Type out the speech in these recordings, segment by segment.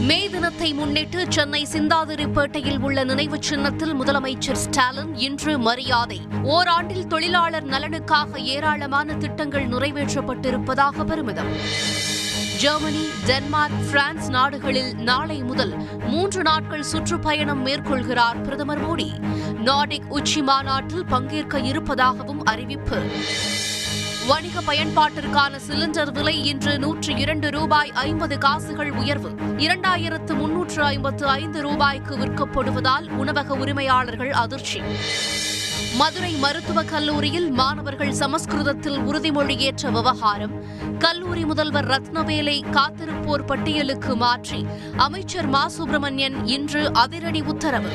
மே தினத்தை முன்னிட்டு சென்னை சிந்தாதிரிப்பேட்டையில் உள்ள நினைவு சின்னத்தில் முதலமைச்சர் ஸ்டாலின் இன்று மரியாதை. ஓராண்டில் தொழிலாளர் நலனுக்காக ஏராளமான திட்டங்கள் நிறைவேற்றப்பட்டிருப்பதாக பெருமிதம். ஜெர்மனி டென்மார்க் பிரான்ஸ் நாடுகளில் நாளை முதல் மூன்று நாட்கள் சுற்றுப்பயணம் மேற்கொள்கிறார் பிரதமர் மோடி. நார்டிக் உச்சி மாநாட்டில் பங்கேற்க இருப்பதாகவும் அறிவிப்பு. வணிக பயன்பாட்டிற்கான சிலிண்டர் விலை இன்று நூற்று இரண்டு ரூபாய் ஐம்பது காசுகள் உயர்வு. இரண்டாயிரத்து முன்னூற்று ஐம்பத்து ஐந்து ரூபாய்க்கு விற்கப்படுவதால் உணவக உரிமையாளர்கள் அதிர்ச்சி. மதுரை மருத்துவக் கல்லூரியில் மாணவர்கள் சமஸ்கிருதத்தில் உறுதிமொழி ஏற்ற விவகாரம். கல்லூரி முதல்வர் ரத்னவேலை காத்திருப்போர் பட்டியலுக்கு மாற்றி. அமைச்சர் மா சுப்பிரமணியன் இன்று அதிரடி உத்தரவு.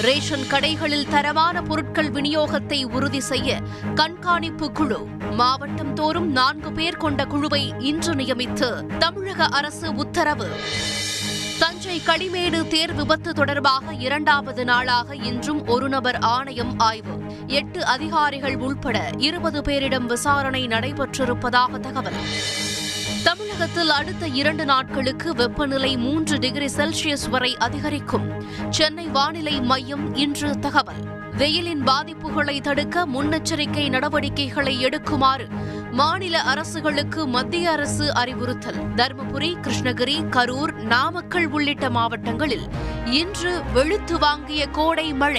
ரேஷன் கடைகளில் தரமான பொருட்கள் விநியோகத்தை உறுதி செய்ய கண்காணிப்பு குழு மாவட்டம் தோறும் நான்கு பேர் கொண்ட குழுவை இன்று நியமித்து தமிழக அரசு உத்தரவு. தஞ்சை களிமேடு தேர் விபத்து தொடர்பாக இரண்டாவது நாளாக இன்றும் ஒரு நபர் ஆணையம் ஆய்வு. எட்டு அதிகாரிகள் உள்பட இருபது பேரிடம் விசாரணை நடைபெற்றிருப்பதாக தகவல். தமிழகத்தில் அடுத்த இரண்டு நாட்களுக்கு வெப்பநிலை மூன்று டிகிரி செல்சியஸ் வரை அதிகரிக்கும். சென்னை வானிலை மையம் இன்று தகவல். வெயிலின் பாதிப்புகளை தடுக்க முன்னெச்சரிக்கை நடவடிக்கைகளை எடுக்குமாறு மாநில அரசுகளுக்கு மத்திய அரசு அறிவுறுத்தல். தருமபுரி கிருஷ்ணகிரி கரூர் நாமக்கல் உள்ளிட்ட மாவட்டங்களில் இன்று வெளுத்து வாங்கிய கோடை மழை.